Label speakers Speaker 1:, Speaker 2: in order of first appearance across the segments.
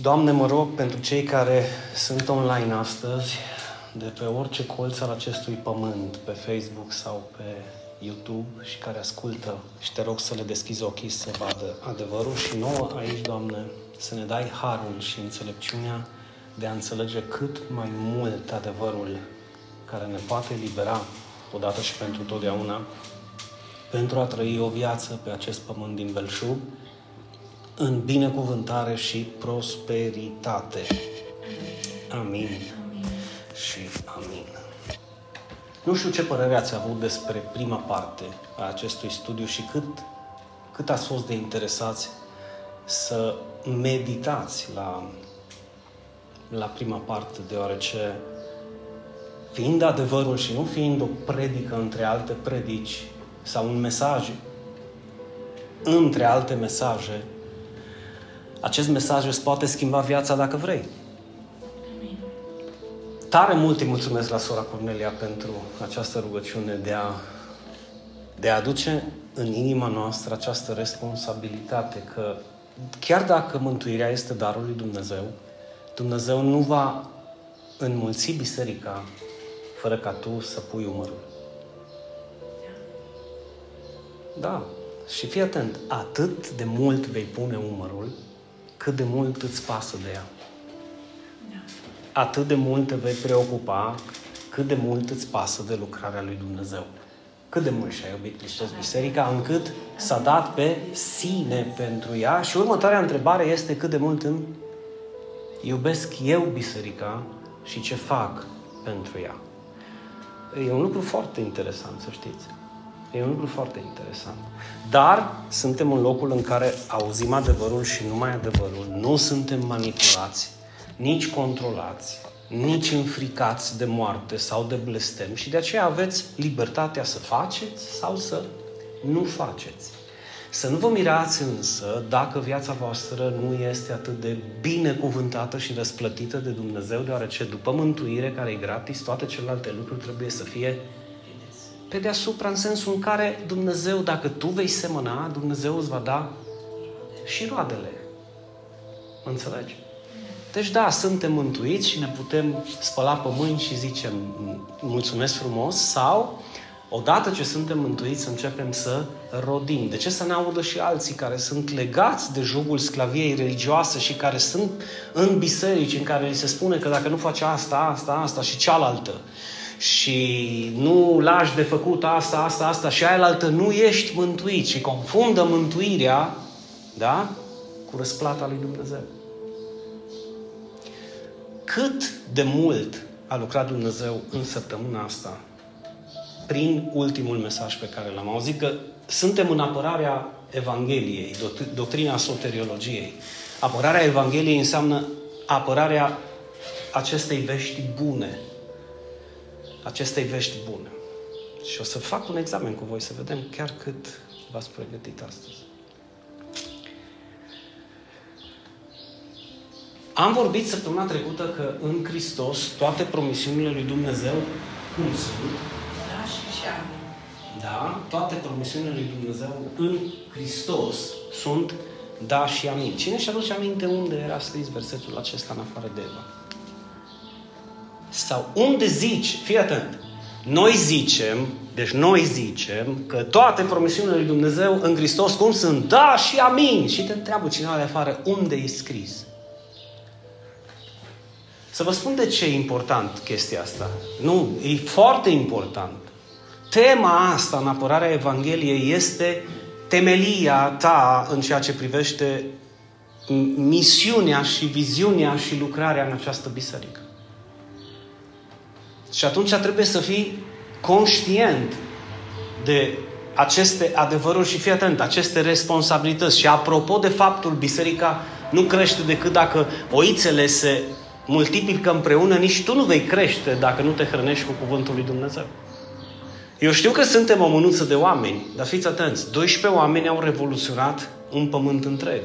Speaker 1: Doamne, mă rog pentru cei care sunt online astăzi, de pe orice colț al acestui pământ, pe Facebook sau pe YouTube și care ascultă și te rog să le deschizi ochii să vadă adevărul. Și nouă aici, Doamne, să ne dai harul și înțelepciunea de a înțelege cât mai mult adevărul care ne poate libera odată și pentru totdeauna pentru a trăi o viață pe acest pământ din belșug în binecuvântare și prosperitate. Amin. amin. Și amin. Nu știu ce părere ați avut despre prima parte a acestui studiu și cât, cât ați fost de interesați să meditați la, la prima parte, deoarece fiind adevărul și nu fiind o predică între alte predici sau un mesaj între alte mesaje, acest mesaj îți poate schimba viața dacă vrei. Tare mult îi mulțumesc la sora Cornelia pentru această rugăciune de a, de a aduce în inima noastră această responsabilitate că chiar dacă mântuirea este darul lui Dumnezeu, Dumnezeu nu va înmulți biserica fără ca tu să pui umărul. Da. Și fii atent, atât de mult vei pune umărul cât de mult îți pasă de ea. Atât de mult te vei preocupa cât de mult îți pasă de lucrarea lui Dumnezeu. Cât de mult și-a iubit Hristos Biserica, încât s-a dat pe sine pentru ea. Și următoarea întrebare este cât de mult îmi iubesc eu Biserica și ce fac pentru ea. E un lucru foarte interesant, să știți. E un lucru foarte interesant. Dar suntem în locul în care auzim adevărul și numai adevărul. Nu suntem manipulați, nici controlați, nici înfricați de moarte sau de blestem și de aceea aveți libertatea să faceți sau să nu faceți. Să nu vă mirați însă dacă viața voastră nu este atât de binecuvântată și răsplătită de Dumnezeu, deoarece după mântuire, care e gratis, toate celelalte lucruri trebuie să fie pe deasupra, în sensul în care Dumnezeu, dacă tu vei semăna, Dumnezeu îți va da și roadele. Înțelegi? Deci da, suntem mântuiți și ne putem spăla pe mâini și zicem mulțumesc frumos sau odată ce suntem mântuiți începem să rodim. De ce să ne audă și alții care sunt legați de jugul sclaviei religioase și care sunt în biserici în care se spune că dacă nu faci asta, asta, asta și cealaltă, și nu lași de făcut asta, asta, asta și aia nu ești mântuit și confundă mântuirea, da? Cu răsplata lui Dumnezeu. Cât de mult a lucrat Dumnezeu în săptămâna asta prin ultimul mesaj pe care l-am auzit, că suntem în apărarea Evangheliei, doctrina soteriologiei. Apărarea Evangheliei înseamnă apărarea acestei vești bune, acestei vești bune. Și o să fac un examen cu voi să vedem chiar cât v-ați pregătit astăzi. Am vorbit săptămâna trecută că în Hristos toate promisiunile lui Dumnezeu cum sunt?
Speaker 2: Da și și
Speaker 1: Da, toate promisiunile lui Dumnezeu în Hristos sunt da și amin. Cine și aduce aminte unde era scris versetul acesta în afară de Eva? Sau unde zici, fii atent, noi zicem, deci noi zicem că toate promisiunile lui Dumnezeu în Hristos cum sunt? Da și amin. Și te întreabă cineva de afară, unde e scris? Să vă spun de ce e important chestia asta. Nu, e foarte important. Tema asta în apărarea Evangheliei este temelia ta în ceea ce privește misiunea și viziunea și lucrarea în această biserică. Și atunci trebuie să fii conștient de aceste adevăruri și fii atent, aceste responsabilități. Și apropo de faptul, biserica nu crește decât dacă oițele se multiplică împreună, nici tu nu vei crește dacă nu te hrănești cu cuvântul lui Dumnezeu. Eu știu că suntem o mânuță de oameni, dar fiți atenți, 12 oameni au revoluționat un pământ întreg.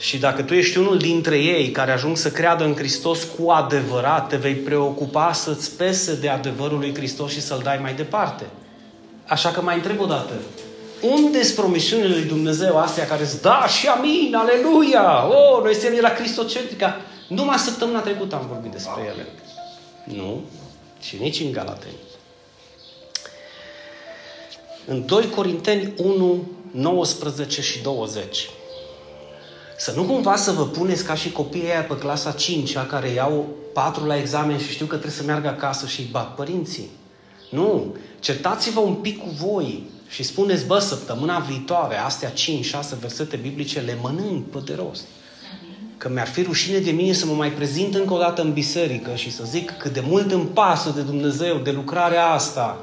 Speaker 1: Și dacă tu ești unul dintre ei care ajung să creadă în Hristos cu adevărat, te vei preocupa să-ți pese de adevărul lui Hristos și să-l dai mai departe. Așa că mai întreb o dată. unde sunt promisiunile lui Dumnezeu astea care zic, da și amin, aleluia, oh, noi suntem la Cristocentrica. Numai săptămâna trecută am vorbit despre ele. Nu, și nici în Galateni. În 2 Corinteni 1, 19 și 20. Să nu cumva să vă puneți ca și copiii aia pe clasa 5 care iau 4 la examen și știu că trebuie să meargă acasă și îi bat părinții. Nu, certați-vă un pic cu voi și spuneți, bă, săptămâna viitoare, astea 5-6 versete biblice le mănânc pe de rost. Că mi-ar fi rușine de mine să mă mai prezint încă o dată în biserică și să zic cât de mult îmi pasă de Dumnezeu, de lucrarea asta,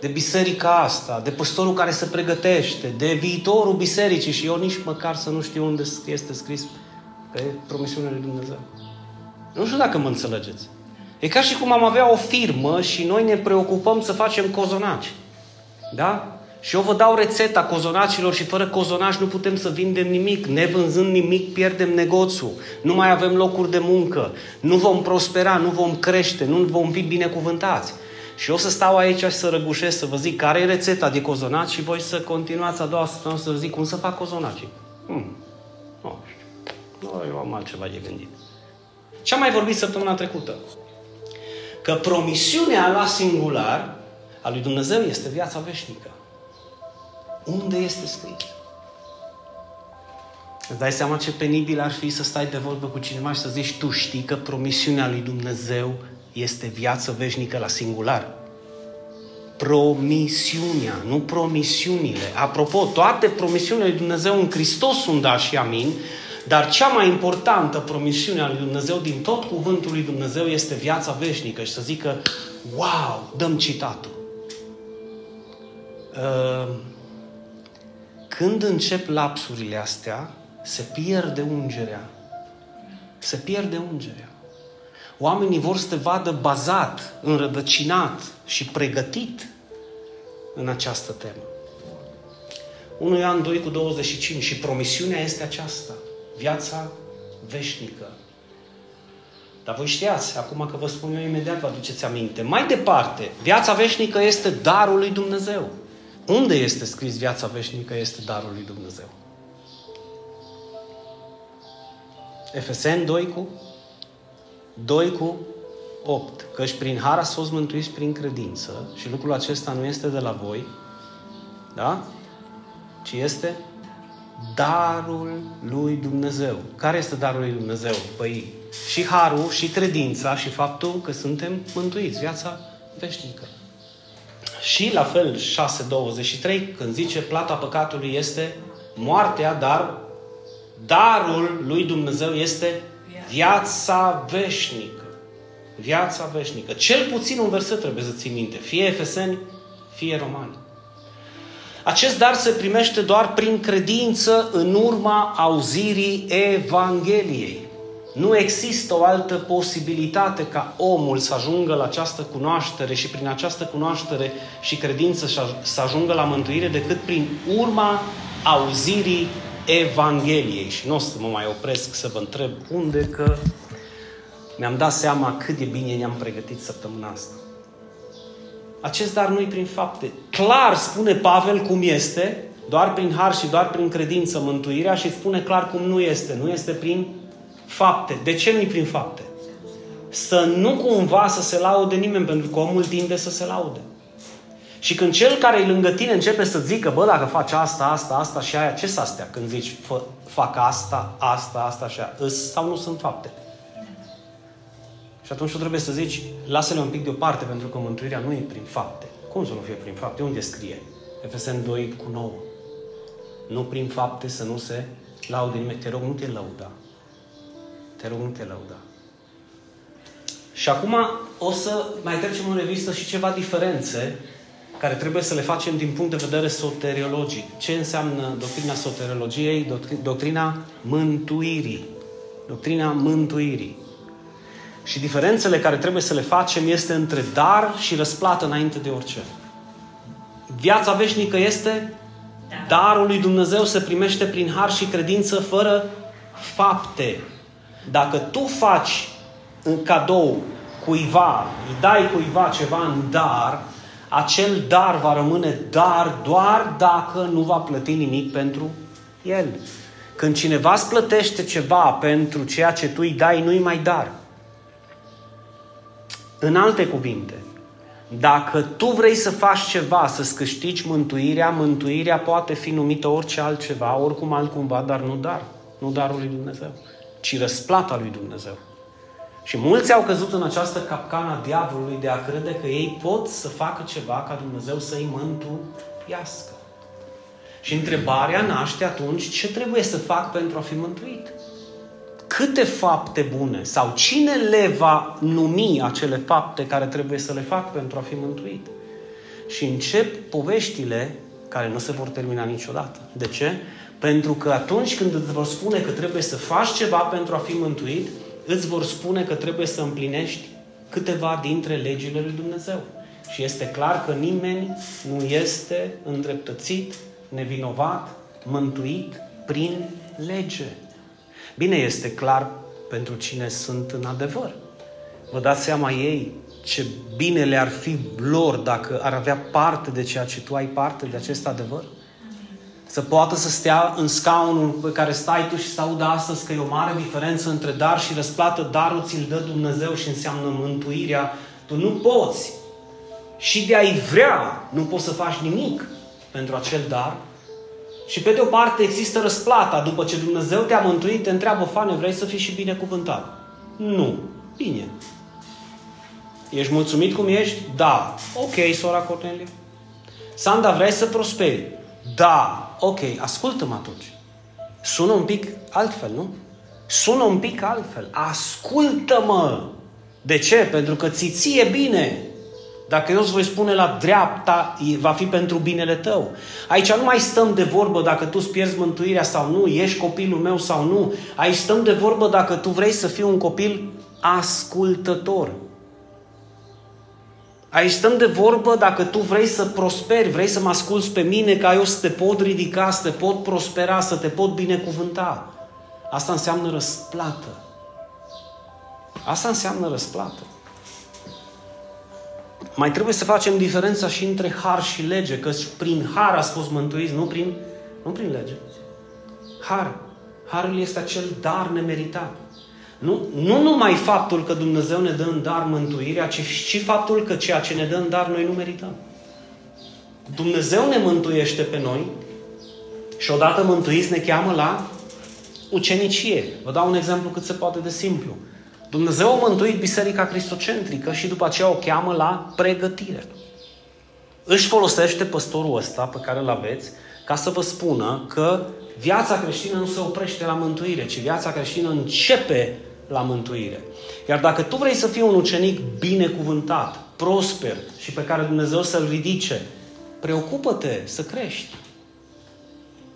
Speaker 1: de biserica asta, de păstorul care se pregătește, de viitorul bisericii și eu nici măcar să nu știu unde este scris pe promisiunile lui Dumnezeu. Nu știu dacă mă înțelegeți. E ca și cum am avea o firmă și noi ne preocupăm să facem cozonaci. Da? Și eu vă dau rețeta cozonacilor și fără cozonaci nu putem să vindem nimic. Nevânzând nimic, pierdem negoțul. Nu mai avem locuri de muncă. Nu vom prospera, nu vom crește, nu vom fi binecuvântați. Și eu să stau aici și să răgușesc, să vă zic care e rețeta de cozonaci și voi să continuați a doua săptămână să vă zic cum să fac cozonaci. Hmm. Nu știu. Nu, eu am altceva de gândit. Ce am mai vorbit săptămâna trecută? Că promisiunea la singular a lui Dumnezeu este viața veșnică. Unde este scris? Îți dai seama ce penibil ar fi să stai de vorbă cu cineva și să zici tu știi că promisiunea lui Dumnezeu este viață veșnică la singular. Promisiunea, nu promisiunile. Apropo, toate promisiunile lui Dumnezeu în Hristos sunt da și amin, dar cea mai importantă promisiune a lui Dumnezeu din tot cuvântul lui Dumnezeu este viața veșnică și să zică, wow, dăm citatul. Uh, când încep lapsurile astea, se pierde ungerea. Se pierde ungerea. Oamenii vor să te vadă bazat, înrădăcinat și pregătit în această temă. 1 Ioan 2 cu 25 și promisiunea este aceasta, viața veșnică. Dar voi știați, acum că vă spun eu imediat, vă aduceți aminte. Mai departe, viața veșnică este darul lui Dumnezeu. Unde este scris viața veșnică este darul lui Dumnezeu? Efeseni 2 cu 2 cu 8. Căci prin har ați fost mântuiți prin credință și lucrul acesta nu este de la voi, da? Ci este darul lui Dumnezeu. Care este darul lui Dumnezeu? Păi și harul, și credința, și faptul că suntem mântuiți, viața veșnică. Și la fel 6.23, când zice plata păcatului este moartea, dar darul lui Dumnezeu este viața veșnică. Viața veșnică. Cel puțin un verset trebuie să ții minte. Fie Efeseni, fie Romani. Acest dar se primește doar prin credință în urma auzirii Evangheliei. Nu există o altă posibilitate ca omul să ajungă la această cunoaștere și prin această cunoaștere și credință să ajungă la mântuire decât prin urma auzirii Evangheliei. Și nu o să mă mai opresc să vă întreb unde, că mi-am dat seama cât de bine ne-am pregătit săptămâna asta. Acest dar nu-i prin fapte. Clar spune Pavel cum este, doar prin har și doar prin credință mântuirea și spune clar cum nu este. Nu este prin fapte. De ce nu-i prin fapte? Să nu cumva să se laude nimeni, pentru că omul tinde să se laude. Și când cel care e lângă tine începe să zică, bă, dacă faci asta, asta, asta și aia, ce să astea când zici, fac asta, asta, asta și aia? Îs sau nu sunt fapte? Și atunci tu trebuie să zici, lasă-le un pic deoparte, pentru că mântuirea nu e prin fapte. Cum să nu fie prin fapte? Unde scrie? Efesen 2 cu 9. Nu prin fapte să nu se laude nimeni. Te rog, nu te lăuda. Te rog, nu te lăuda. Și acum o să mai trecem în revistă și ceva diferențe care trebuie să le facem din punct de vedere soteriologic. Ce înseamnă doctrina soteriologiei? Doctrina mântuirii. Doctrina mântuirii. Și diferențele care trebuie să le facem este între dar și răsplată înainte de orice. Viața veșnică este darul lui Dumnezeu se primește prin har și credință fără fapte. Dacă tu faci în cadou cuiva, îi dai cuiva ceva în dar, acel dar va rămâne dar doar dacă nu va plăti nimic pentru el. Când cineva îți plătește ceva pentru ceea ce tu îi dai, nu-i mai dar. În alte cuvinte, dacă tu vrei să faci ceva, să-ți câștigi mântuirea, mântuirea poate fi numită orice altceva, oricum altcumva, dar nu dar. Nu darul lui Dumnezeu, ci răsplata lui Dumnezeu. Și mulți au căzut în această capcană a diavolului de a crede că ei pot să facă ceva ca Dumnezeu să-i mântuiască. Și întrebarea naște atunci ce trebuie să fac pentru a fi mântuit. Câte fapte bune sau cine le va numi acele fapte care trebuie să le fac pentru a fi mântuit. Și încep poveștile care nu se vor termina niciodată. De ce? Pentru că atunci când îți vor spune că trebuie să faci ceva pentru a fi mântuit, îți vor spune că trebuie să împlinești câteva dintre legile lui Dumnezeu. Și este clar că nimeni nu este îndreptățit, nevinovat, mântuit prin lege. Bine, este clar pentru cine sunt în adevăr. Vă dați seama ei ce bine le-ar fi lor dacă ar avea parte de ceea ce tu ai parte de acest adevăr? Să poată să stea în scaunul pe care stai tu și să audă astăzi că e o mare diferență între dar și răsplată. Darul ți-l dă Dumnezeu și înseamnă mântuirea. Tu nu poți și de a-i vrea nu poți să faci nimic pentru acel dar. Și pe de o parte există răsplata. După ce Dumnezeu te-a mântuit, te întreabă, Fane, vrei să fii și binecuvântat? Nu. Bine. Ești mulțumit cum ești? Da. Ok, sora Cornelie. Sanda, vrei să prosperi? Da. Ok, ascultă-mă atunci. Sună un pic altfel, nu? Sună un pic altfel. Ascultă-mă! De ce? Pentru că ți ție bine. Dacă eu îți voi spune la dreapta, va fi pentru binele tău. Aici nu mai stăm de vorbă dacă tu îți pierzi mântuirea sau nu, ești copilul meu sau nu. Aici stăm de vorbă dacă tu vrei să fii un copil ascultător. Aici stăm de vorbă dacă tu vrei să prosperi, vrei să mă asculți pe mine ca eu să te pot ridica, să te pot prospera, să te pot binecuvânta. Asta înseamnă răsplată. Asta înseamnă răsplată. Mai trebuie să facem diferența și între har și lege, că prin har a fost mântuiți, nu prin, nu prin lege. Har. Harul este acel dar nemeritat. Nu, nu numai faptul că Dumnezeu ne dă în dar mântuirea, ci și faptul că ceea ce ne dă în dar noi nu merităm. Dumnezeu ne mântuiește pe noi și odată mântuiți ne cheamă la ucenicie. Vă dau un exemplu cât se poate de simplu. Dumnezeu a mântuit Biserica Cristocentrică și după aceea o cheamă la pregătire. Își folosește păstorul ăsta pe care îl aveți ca să vă spună că viața creștină nu se oprește la mântuire, ci viața creștină începe la mântuire. Iar dacă tu vrei să fii un ucenic binecuvântat, prosper și pe care Dumnezeu să-l ridice, preocupă-te să crești.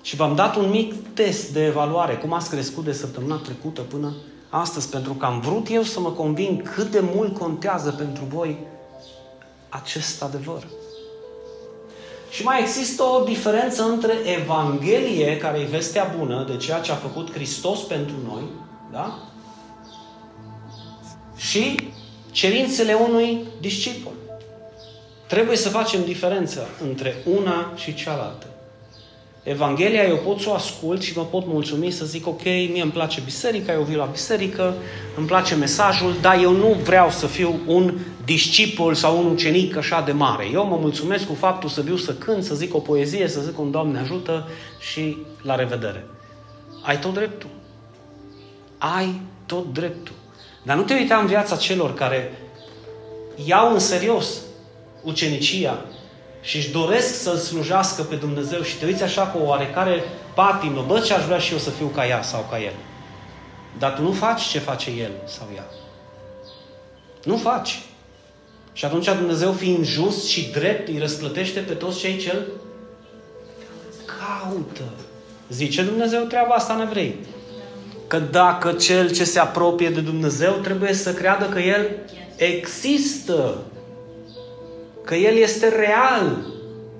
Speaker 1: Și v-am dat un mic test de evaluare, cum ați crescut de săptămâna trecută până astăzi, pentru că am vrut eu să mă conving cât de mult contează pentru voi acest adevăr. Și mai există o diferență între Evanghelie, care e vestea bună de ceea ce a făcut Hristos pentru noi, da? Și cerințele unui discipol. Trebuie să facem diferența între una și cealaltă. Evanghelia eu pot să o ascult și mă pot mulțumi să zic ok, mie îmi place biserica, eu vin la biserică, îmi place mesajul, dar eu nu vreau să fiu un discipol sau un ucenic așa de mare. Eu mă mulțumesc cu faptul să viu să cânt, să zic o poezie, să zic un Doamne ajută și la revedere. Ai tot dreptul. Ai tot dreptul. Dar nu te uita în viața celor care iau în serios ucenicia și își doresc să-L slujească pe Dumnezeu și te uiți așa cu o oarecare patimă, bă, ce aș vrea și eu să fiu ca ea sau ca el. Dar tu nu faci ce face el sau ea. Nu faci. Și atunci Dumnezeu fiind just și drept îi răsplătește pe toți cei ce îl caută. Zice Dumnezeu treaba asta în evrei că dacă cel ce se apropie de Dumnezeu trebuie să creadă că El există, că El este real.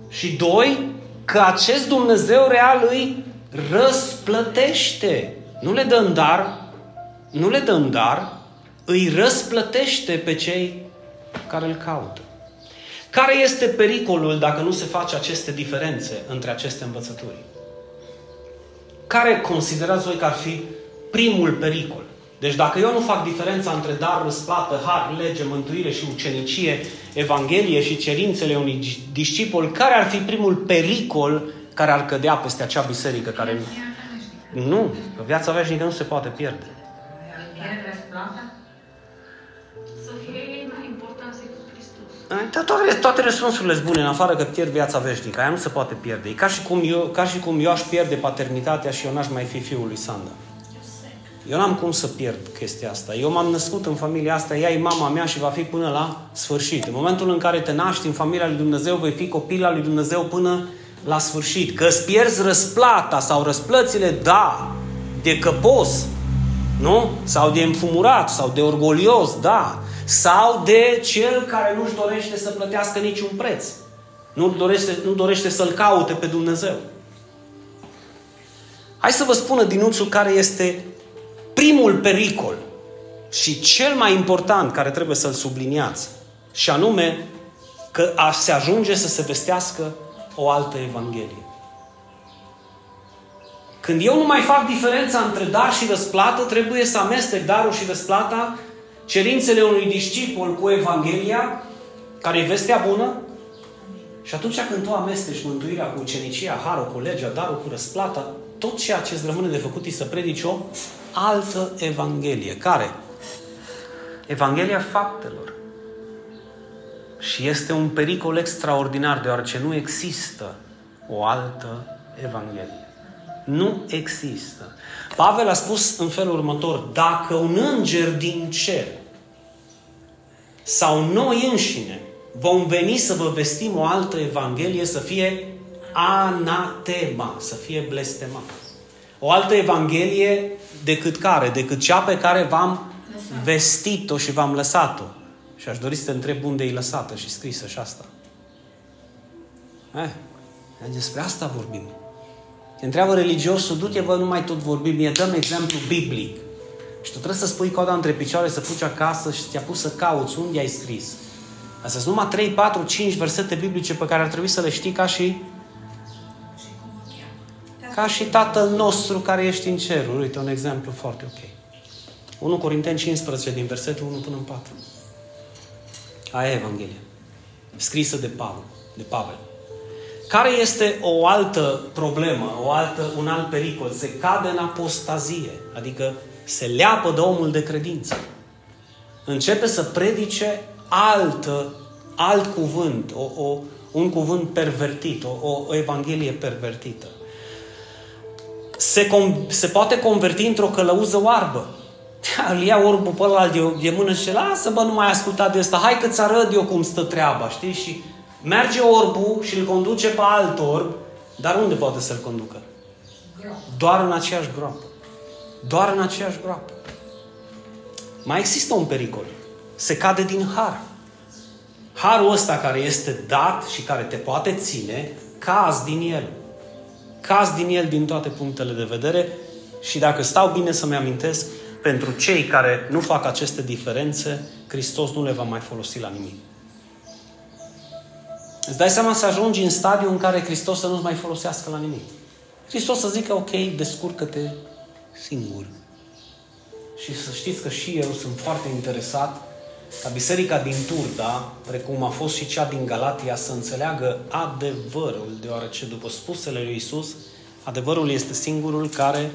Speaker 1: Și doi, că acest Dumnezeu real îi răsplătește. Nu le dă în dar, nu le dă în dar, îi răsplătește pe cei care îl caută. Care este pericolul dacă nu se face aceste diferențe între aceste învățături? Care considerați voi că ar fi primul pericol? Deci dacă eu nu fac diferența între dar, răsplată, har, lege, mântuire și ucenicie, evanghelie și cerințele unui discipol, care ar fi primul pericol care ar cădea peste acea biserică care... Nu, că viața veșnică nu se poate pierde.
Speaker 2: Să fie mai important
Speaker 1: toate, toate răspunsurile sunt bune, în afară că pierd viața veșnică. Aia nu se poate pierde. E ca și cum eu, ca și cum eu aș pierde paternitatea și eu n-aș mai fi fiul lui Sanda. Eu n-am cum să pierd chestia asta. Eu m-am născut în familia asta, ea e mama mea și va fi până la sfârșit. În momentul în care te naști în familia lui Dumnezeu, vei fi copil al lui Dumnezeu până la sfârșit. Că îți pierzi răsplata sau răsplățile, da, de căpos, nu? Sau de înfumurat, sau de orgolios, da. Sau de cel care nu-și dorește să plătească niciun preț. Nu dorește, nu dorește să-L caute pe Dumnezeu. Hai să vă spună dinuțul care este primul pericol și cel mai important care trebuie să-l subliniați. Și anume că a se ajunge să se vestească o altă Evanghelie. Când eu nu mai fac diferența între dar și răsplată, trebuie să amestec darul și răsplata, cerințele unui discipol cu Evanghelia, care e vestea bună, și atunci când tu amesteci mântuirea cu ucenicia, harul cu legea, darul cu răsplata, tot ceea ce îți rămâne de făcut e să predici o altă Evanghelie. Care? Evanghelia faptelor. Și este un pericol extraordinar, deoarece nu există o altă Evanghelie. Nu există. Pavel a spus în felul următor, dacă un înger din cer sau noi înșine vom veni să vă vestim o altă Evanghelie, să fie anatema, să fie blestemat. O altă Evanghelie decât care? Decât cea pe care v-am vestit-o și v-am lăsat-o. Și aș dori să te întreb unde e lăsată și scrisă și asta. Eh, despre asta vorbim. Te întreabă religiosul, du-te, vă, nu mai tot vorbim, mie dăm exemplu biblic. Și tu trebuie să spui coada între picioare, să fugi acasă și te-a pus să cauți unde ai scris. Astea sunt numai 3, 4, 5 versete biblice pe care ar trebui să le știi ca și ca și Tatăl nostru care ești în cerul. Uite, un exemplu foarte ok. 1 Corinteni 15, din versetul 1 până în 4. Aia e Evanghelia. Scrisă de Pavel. De Pavel. Care este o altă problemă, o altă, un alt pericol? Se cade în apostazie, adică se leapă de omul de credință. Începe să predice altă, alt cuvânt, o, o, un cuvânt pervertit, o, o evanghelie pervertită. Se, com, se poate converti într-o călăuză oarbă. Îl ia orbul pe ăla de, de mână și lasă, bă, nu mai asculta de asta, hai că-ți arăt eu cum stă treaba, știi? Și merge orbul și îl conduce pe alt orb, dar unde poate să-l conducă? Doar în aceeași groapă. Doar în aceeași groapă. Mai există un pericol. Se cade din har. Harul ăsta care este dat și care te poate ține, caz din el. Caz din el din toate punctele de vedere și dacă stau bine să-mi amintesc, pentru cei care nu fac aceste diferențe, Hristos nu le va mai folosi la nimic. Îți dai seama să ajungi în stadiul în care Hristos să nu-ți mai folosească la nimic. Hristos să zică, ok, descurcă-te singur. Și să știți că și eu sunt foarte interesat ca biserica din Turda, precum a fost și cea din Galatia, să înțeleagă adevărul, deoarece după spusele lui Isus, adevărul este singurul care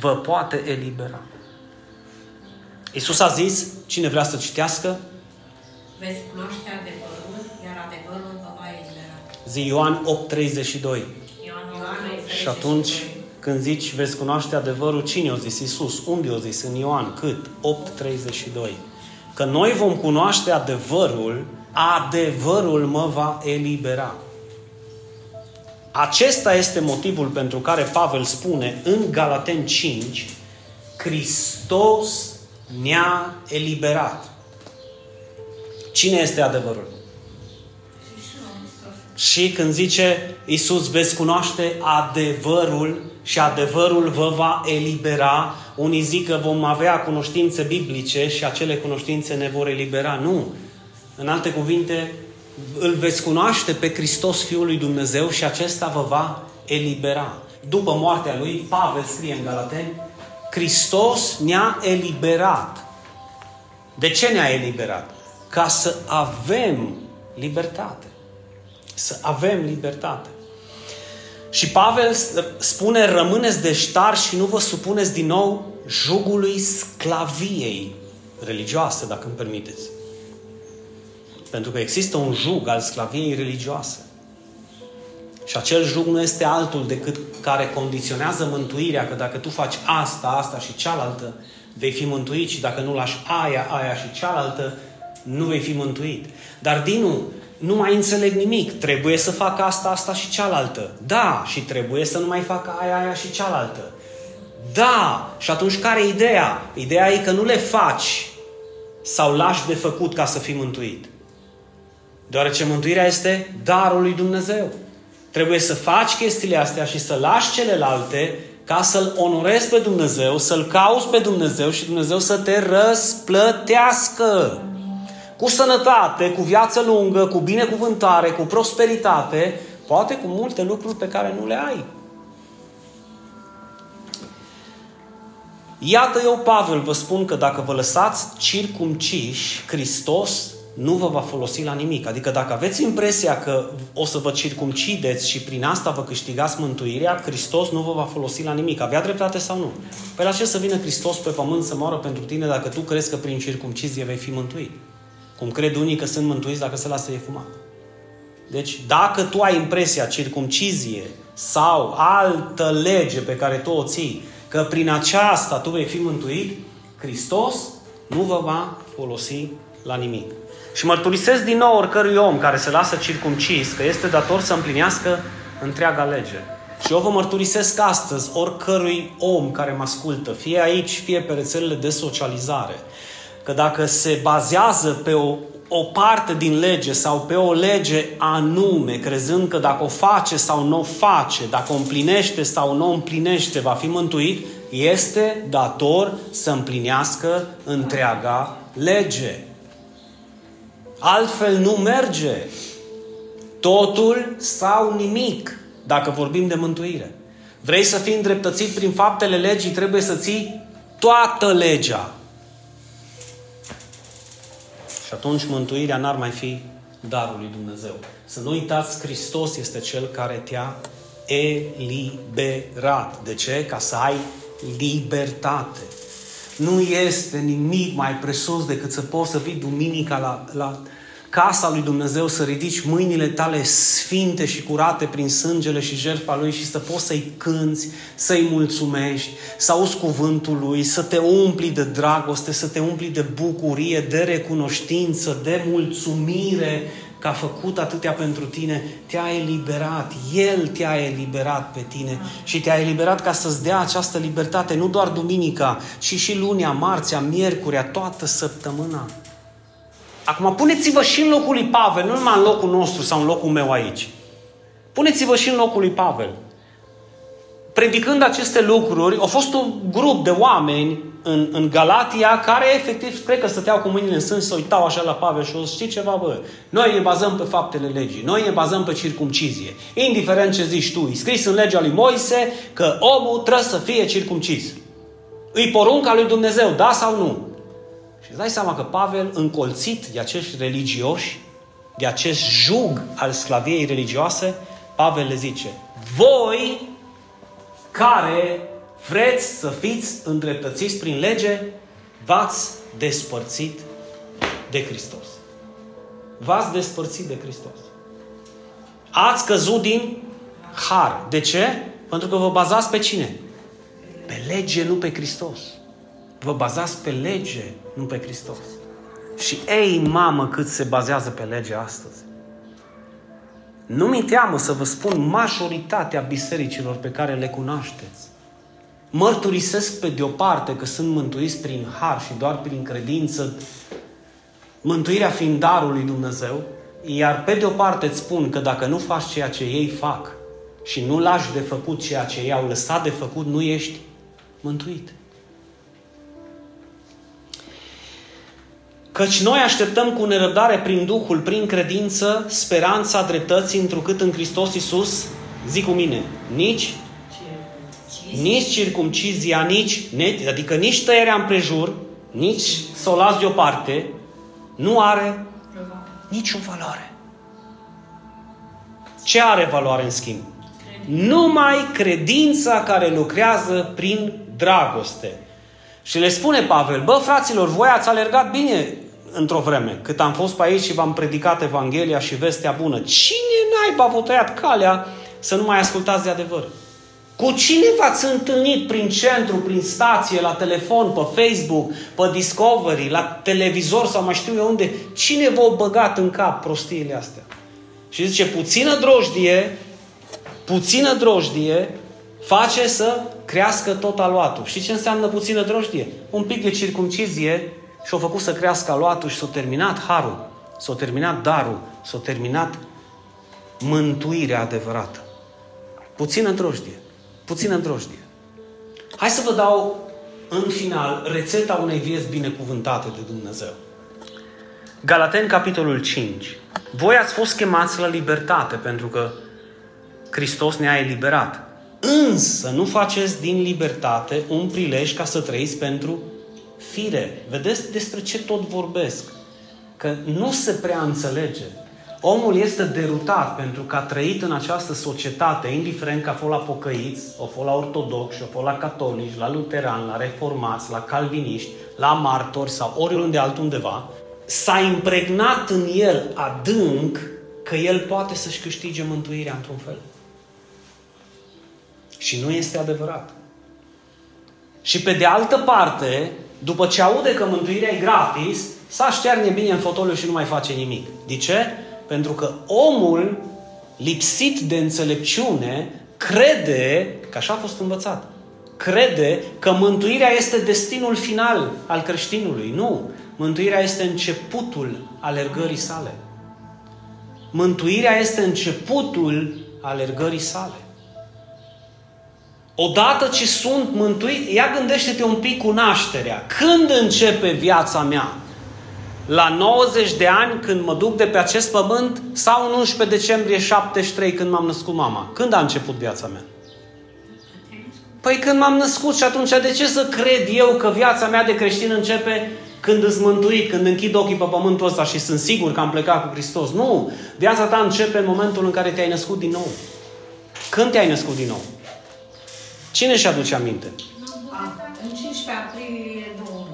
Speaker 1: vă poate elibera. Isus a zis, cine vrea să citească,
Speaker 3: veți cunoaște adevărul, iar adevărul vă va elibera.
Speaker 1: Zi Ioan 8:32. Și atunci, când zici veți cunoaște adevărul, cine o zis? Isus. Unde o zis? În Ioan. Cât? 8:32. Că noi vom cunoaște adevărul, adevărul mă va elibera. Acesta este motivul pentru care Pavel spune în Galaten 5, Hristos ne-a eliberat. Cine este adevărul? Și când zice Iisus, veți cunoaște adevărul și adevărul vă va elibera, unii zic că vom avea cunoștințe biblice și acele cunoștințe ne vor elibera. Nu. În alte cuvinte, îl veți cunoaște pe Hristos Fiul lui Dumnezeu și acesta vă va elibera. După moartea lui, Pavel scrie în Galateni, Hristos ne-a eliberat. De ce ne-a eliberat? Ca să avem libertate. Să avem libertate. Și Pavel spune, rămâneți deștari și nu vă supuneți din nou jugului sclaviei religioase, dacă îmi permiteți. Pentru că există un jug al sclaviei religioase. Și acel jug nu este altul decât care condiționează mântuirea, că dacă tu faci asta, asta și cealaltă, vei fi mântuit și dacă nu lași aia, aia și cealaltă, nu vei fi mântuit. Dar Dinu, nu mai înțeleg nimic. Trebuie să fac asta, asta și cealaltă. Da, și trebuie să nu mai fac aia, aia și cealaltă. Da, și atunci care e ideea? Ideea e că nu le faci sau lași de făcut ca să fii mântuit. Deoarece mântuirea este darul lui Dumnezeu. Trebuie să faci chestiile astea și să lași celelalte ca să-L onorezi pe Dumnezeu, să-L cauți pe Dumnezeu și Dumnezeu să te răsplătească. Cu sănătate, cu viață lungă, cu binecuvântare, cu prosperitate, poate cu multe lucruri pe care nu le ai. Iată eu, Pavel, vă spun că dacă vă lăsați circumciși, Hristos nu vă va folosi la nimic. Adică dacă aveți impresia că o să vă circumcideți și prin asta vă câștigați mântuirea, Hristos nu vă va folosi la nimic. Avea dreptate sau nu? Păi la ce să vină Hristos pe pământ să moară pentru tine dacă tu crezi că prin circumcizie vei fi mântuit? Cum cred unii că sunt mântuiți dacă se lasă e fumat. Deci, dacă tu ai impresia circumcizie sau altă lege pe care tu o ții, că prin aceasta tu vei fi mântuit, Hristos nu vă va folosi la nimic. Și mărturisesc din nou oricărui om care se lasă circumcis că este dator să împlinească întreaga lege. Și eu vă mărturisesc astăzi oricărui om care mă ascultă, fie aici, fie pe rețelele de socializare, că dacă se bazează pe o, o parte din lege sau pe o lege anume, crezând că dacă o face sau nu o face, dacă o împlinește sau nu o împlinește, va fi mântuit, este dator să împlinească întreaga lege. Altfel nu merge. Totul sau nimic, dacă vorbim de mântuire. Vrei să fii îndreptățit prin faptele legii, trebuie să ții toată legea. Și atunci mântuirea n-ar mai fi darul lui Dumnezeu. Să nu uitați, Hristos este Cel care te-a eliberat. De ce? Ca să ai libertate. Nu este nimic mai presus decât să poți să vii duminica la, la casa lui Dumnezeu, să ridici mâinile tale sfinte și curate prin sângele și jertfa Lui și să poți să-i cânți, să-i mulțumești, să auzi cuvântul Lui, să te umpli de dragoste, să te umpli de bucurie, de recunoștință, de mulțumire că a făcut atâtea pentru tine, te-a eliberat, El te-a eliberat pe tine și te-a eliberat ca să-ți dea această libertate, nu doar duminica, ci și lunia, marțea, miercurea, toată săptămâna. Acum, puneți-vă și în locul lui Pavel, nu numai în locul nostru sau în locul meu aici. Puneți-vă și în locul lui Pavel. Predicând aceste lucruri, au fost un grup de oameni în, în Galatia care efectiv cred că stăteau cu mâinile în sân să uitau așa la Pavel și o știi ceva, bă, noi ne bazăm pe faptele legii, noi ne bazăm pe circumcizie. Indiferent ce zici tu, e scris în legea lui Moise că omul trebuie să fie circumcis. Îi porunca lui Dumnezeu, da sau nu? Și îți dai seama că Pavel, încolțit de acești religioși, de acest jug al sclaviei religioase, Pavel le zice, voi care vreți să fiți îndreptățiți prin lege, v-ați despărțit de Hristos. V-ați despărțit de Hristos. Ați căzut din har. De ce? Pentru că vă bazați pe cine? Pe lege, nu pe Hristos. Vă bazați pe lege, nu pe Hristos. Și ei, mamă, cât se bazează pe lege astăzi. Nu mi teamă să vă spun majoritatea bisericilor pe care le cunoașteți. Mărturisesc pe de o parte că sunt mântuiți prin har și doar prin credință, mântuirea fiind darul lui Dumnezeu, iar pe de o parte îți spun că dacă nu faci ceea ce ei fac și nu lași de făcut ceea ce ei au lăsat de făcut, nu ești mântuit. Căci noi așteptăm cu nerăbdare prin Duhul, prin credință, speranța dreptății, întrucât în Hristos Iisus, zic cu mine, nici nici circumcizia, nici, adică nici tăierea împrejur, nici să o las deoparte, nu are nicio valoare. Ce are valoare în schimb? Numai credința care lucrează prin dragoste. Și le spune Pavel, bă, fraților, voi ați alergat bine într-o vreme, cât am fost pe aici și v-am predicat Evanghelia și vestea bună. Cine naiba v-a tăiat calea să nu mai ascultați de adevăr? Cu cine v-ați întâlnit prin centru, prin stație, la telefon, pe Facebook, pe Discovery, la televizor sau mai știu eu unde? Cine v-a băgat în cap prostiile astea? Și zice, puțină drojdie, puțină drojdie face să crească tot aluatul. Și ce înseamnă puțină drojdie? Un pic de circumcizie și-a făcut să crească aluatul și s-a terminat harul, s-a terminat darul, s-a terminat mântuirea adevărată. Puțină drojdie. Puțină drojdie. Hai să vă dau în final rețeta unei vieți binecuvântate de Dumnezeu. Galaten, capitolul 5. Voi ați fost chemați la libertate pentru că Hristos ne-a eliberat. Însă nu faceți din libertate un prilej ca să trăiți pentru fire. Vedeți despre ce tot vorbesc? Că nu se prea înțelege. Omul este derutat pentru că a trăit în această societate, indiferent că a fost la pocăiți, a fost la ortodoxi, a fost la catolici, la luterani, la reformați, la calviniști, la martori sau oriunde altundeva, s-a impregnat în el adânc că el poate să-și câștige mântuirea într-un fel. Și nu este adevărat. Și pe de altă parte, după ce aude că mântuirea e gratis, s-a șterne bine în fotoliu și nu mai face nimic. De ce? Pentru că omul lipsit de înțelepciune crede, că așa a fost învățat, crede că mântuirea este destinul final al creștinului. Nu. Mântuirea este începutul alergării sale. Mântuirea este începutul alergării sale. Odată ce sunt mântuit, ia gândește-te un pic cu nașterea. Când începe viața mea? La 90 de ani când mă duc de pe acest pământ sau în 11 decembrie 73 când m-am născut mama? Când a început viața mea? Păi când m-am născut și atunci de ce să cred eu că viața mea de creștin începe când îți mântuit, când închid ochii pe pământul ăsta și sunt sigur că am plecat cu Hristos? Nu! Viața ta începe în momentul în care te-ai născut din nou. Când te-ai născut din nou? Cine și aduce aminte?
Speaker 3: În 15 aprilie 2000.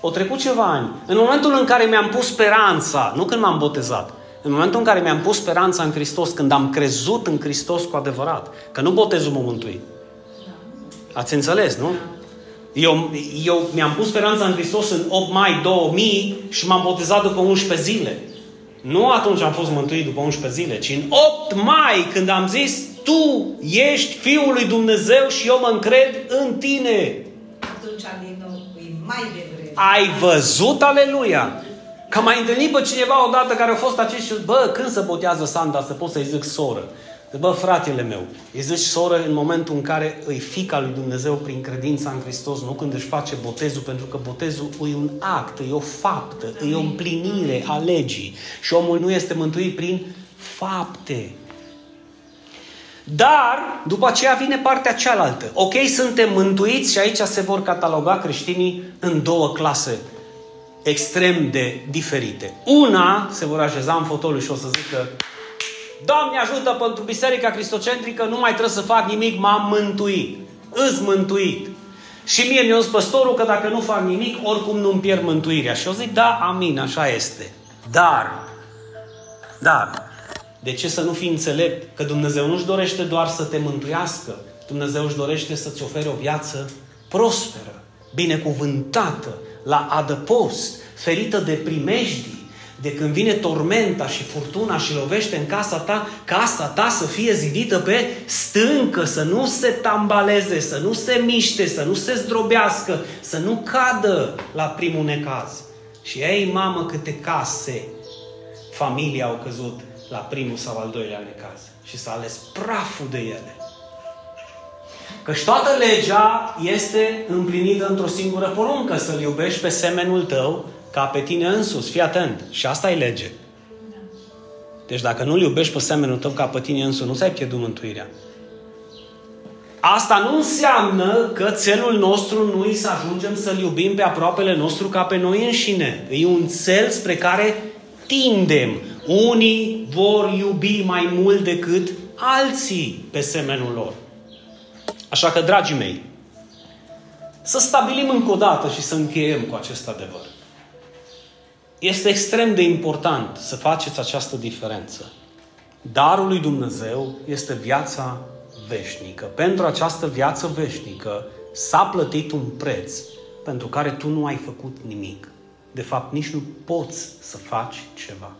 Speaker 1: O trecut ceva ani. În momentul în care mi-am pus speranța, nu când m-am botezat, în momentul în care mi-am pus speranța în Hristos, când am crezut în Hristos cu adevărat, că nu botezul mă mântui. Ați înțeles, nu? Eu, eu mi-am pus speranța în Hristos în 8 mai 2000 și m-am botezat după 11 zile. Nu atunci am fost mântuit după 11 zile, ci în 8 mai, când am zis, Tu ești Fiul lui Dumnezeu și eu mă încred în Tine.
Speaker 3: Atunci din nou e mai devreme.
Speaker 1: Ai văzut, aleluia! Că mai întâlnit pe cineva odată care a fost acești, bă, când se botează Sanda să pot să-i zic soră? Bă, fratele meu, îți zici soră în momentul în care îi fica lui Dumnezeu prin credința în Hristos, nu când își face botezul, pentru că botezul e un act, e o faptă, e o împlinire a legii. Și omul nu este mântuit prin fapte. Dar, după aceea vine partea cealaltă. Ok, suntem mântuiți și aici se vor cataloga creștinii în două clase extrem de diferite. Una se vor așeza în fotoliu și o să zică Doamne ajută pentru Biserica Cristocentrică, nu mai trebuie să fac nimic, m-am mântuit. Îs mântuit. Și mie mi-a zis păstorul că dacă nu fac nimic, oricum nu-mi pierd mântuirea. Și eu zic, da, amin, așa este. Dar, dar, de ce să nu fii înțelept? Că Dumnezeu nu-și dorește doar să te mântuiască. Dumnezeu își dorește să-ți ofere o viață prosperă, binecuvântată, la adăpost, ferită de primejdii, de când vine tormenta și furtuna și lovește în casa ta, casa ta să fie zidită pe stâncă, să nu se tambaleze, să nu se miște, să nu se zdrobească, să nu cadă la primul necaz. Și ei, mamă, câte case familii au căzut la primul sau al doilea necaz. Și s-a ales praful de ele. Căci toată legea este împlinită într-o singură poruncă, să-L iubești pe semenul tău ca pe tine însuți. Fii atent. Și asta e lege. Deci dacă nu-L iubești pe semenul tău ca pe tine însuți, nu ți-ai pierdut mântuirea. Asta nu înseamnă că țelul nostru nu e să ajungem să-L iubim pe aproapele nostru ca pe noi înșine. E un cel spre care tindem. Unii vor iubi mai mult decât alții pe semenul lor. Așa că, dragii mei, să stabilim încă o dată și să încheiem cu acest adevăr. Este extrem de important să faceți această diferență. Darul lui Dumnezeu este viața veșnică. Pentru această viață veșnică s-a plătit un preț pentru care tu nu ai făcut nimic. De fapt, nici nu poți să faci ceva.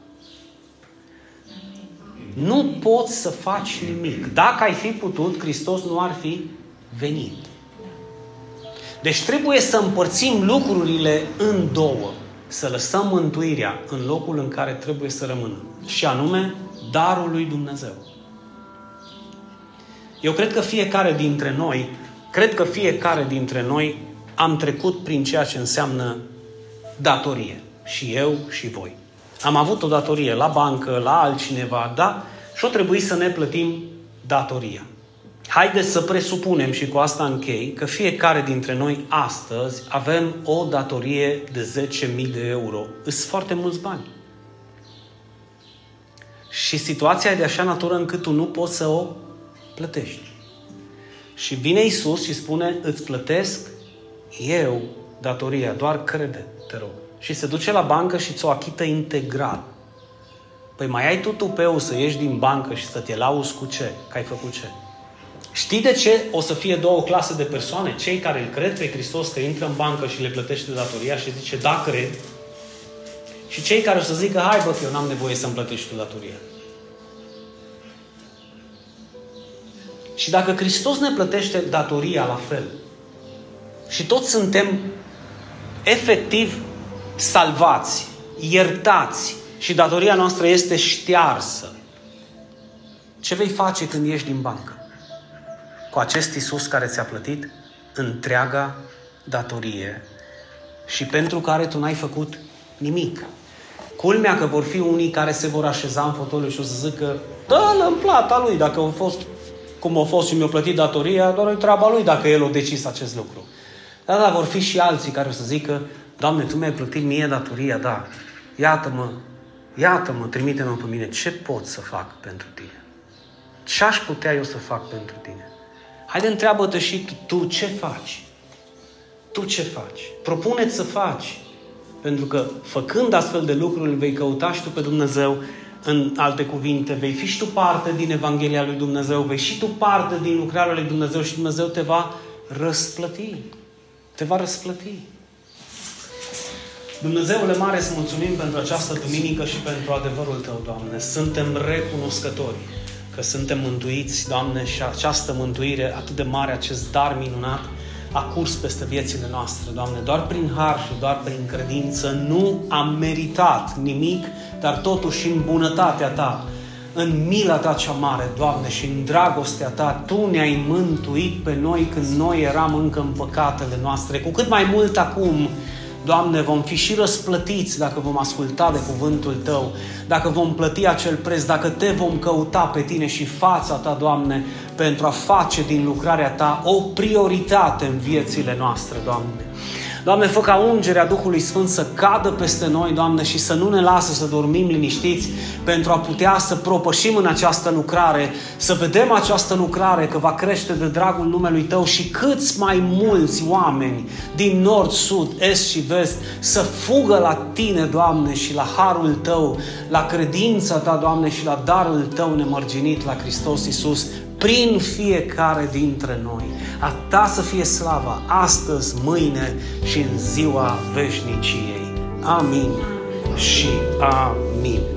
Speaker 1: Nu poți să faci nimic. Dacă ai fi putut, Hristos nu ar fi venit. Deci trebuie să împărțim lucrurile în două. Să lăsăm mântuirea în locul în care trebuie să rămână. Și anume, darul lui Dumnezeu. Eu cred că fiecare dintre noi, cred că fiecare dintre noi am trecut prin ceea ce înseamnă datorie. Și eu și voi. Am avut o datorie la bancă, la altcineva, da? Și o trebuie să ne plătim datoria. Haideți să presupunem și cu asta închei că fiecare dintre noi astăzi avem o datorie de 10.000 de euro. Îs foarte mulți bani. Și situația e de așa natură încât tu nu poți să o plătești. Și vine Isus și spune, îți plătesc eu datoria, doar crede, te rog. Și se duce la bancă și ți-o achită integral. Păi mai ai tu tupeu să ieși din bancă și să te lauzi cu ce? Că ai făcut ce? Știi de ce o să fie două clase de persoane? Cei care îl cred pe Hristos că intră în bancă și le plătește datoria și zice, da, cred. Și cei care o să zică, hai bă, că eu n-am nevoie să-mi plătești tu datoria. Și dacă Hristos ne plătește datoria la fel, și toți suntem efectiv salvați, iertați și datoria noastră este ștearsă, ce vei face când ieși din bancă? Cu acest Isus care ți-a plătit întreaga datorie și pentru care tu n-ai făcut nimic. Culmea că vor fi unii care se vor așeza în fotoliu și o să zică dă-l în plata lui, dacă a fost cum a fost și mi-a plătit datoria, doar e treaba lui dacă el a decis acest lucru. Dar da, vor fi și alții care o să zică, Doamne, Tu mi-ai plătit mie datoria, da, iată-mă, iată-mă, trimite-mă pe mine, ce pot să fac pentru Tine? Ce aș putea eu să fac pentru Tine? Haide, întreabă-te și tu, tu ce faci? Tu ce faci? Propune-ți să faci. Pentru că făcând astfel de lucruri, vei căuta și tu pe Dumnezeu în alte cuvinte, vei fi și tu parte din Evanghelia lui Dumnezeu, vei și tu parte din lucrarea lui Dumnezeu și Dumnezeu te va răsplăti. Te va răsplăti. Dumnezeule mare, îți mulțumim pentru această duminică și pentru adevărul Tău, Doamne. Suntem recunoscători că suntem mântuiți, Doamne, și această mântuire atât de mare, acest dar minunat, a curs peste viețile noastre, Doamne, doar prin har și doar prin credință. Nu am meritat nimic, dar totuși în bunătatea Ta, în mila Ta cea mare, Doamne, și în dragostea Ta, Tu ne-ai mântuit pe noi când noi eram încă în păcatele noastre. Cu cât mai mult acum, Doamne, vom fi și răsplătiți dacă vom asculta de cuvântul Tău, dacă vom plăti acel preț, dacă Te vom căuta pe Tine și fața Ta, Doamne, pentru a face din lucrarea Ta o prioritate în viețile noastre, Doamne. Doamne, fă ca ungerea Duhului Sfânt să cadă peste noi, Doamne, și să nu ne lasă să dormim liniștiți pentru a putea să propășim în această lucrare, să vedem această lucrare că va crește de dragul numelui Tău și câți mai mulți oameni din nord, sud, est și vest să fugă la Tine, Doamne, și la harul Tău, la credința Ta, Doamne, și la darul Tău nemărginit la Hristos Iisus, prin fiecare dintre noi. A Ta să fie slava astăzi, mâine și în ziua veșniciei. Amin și amin.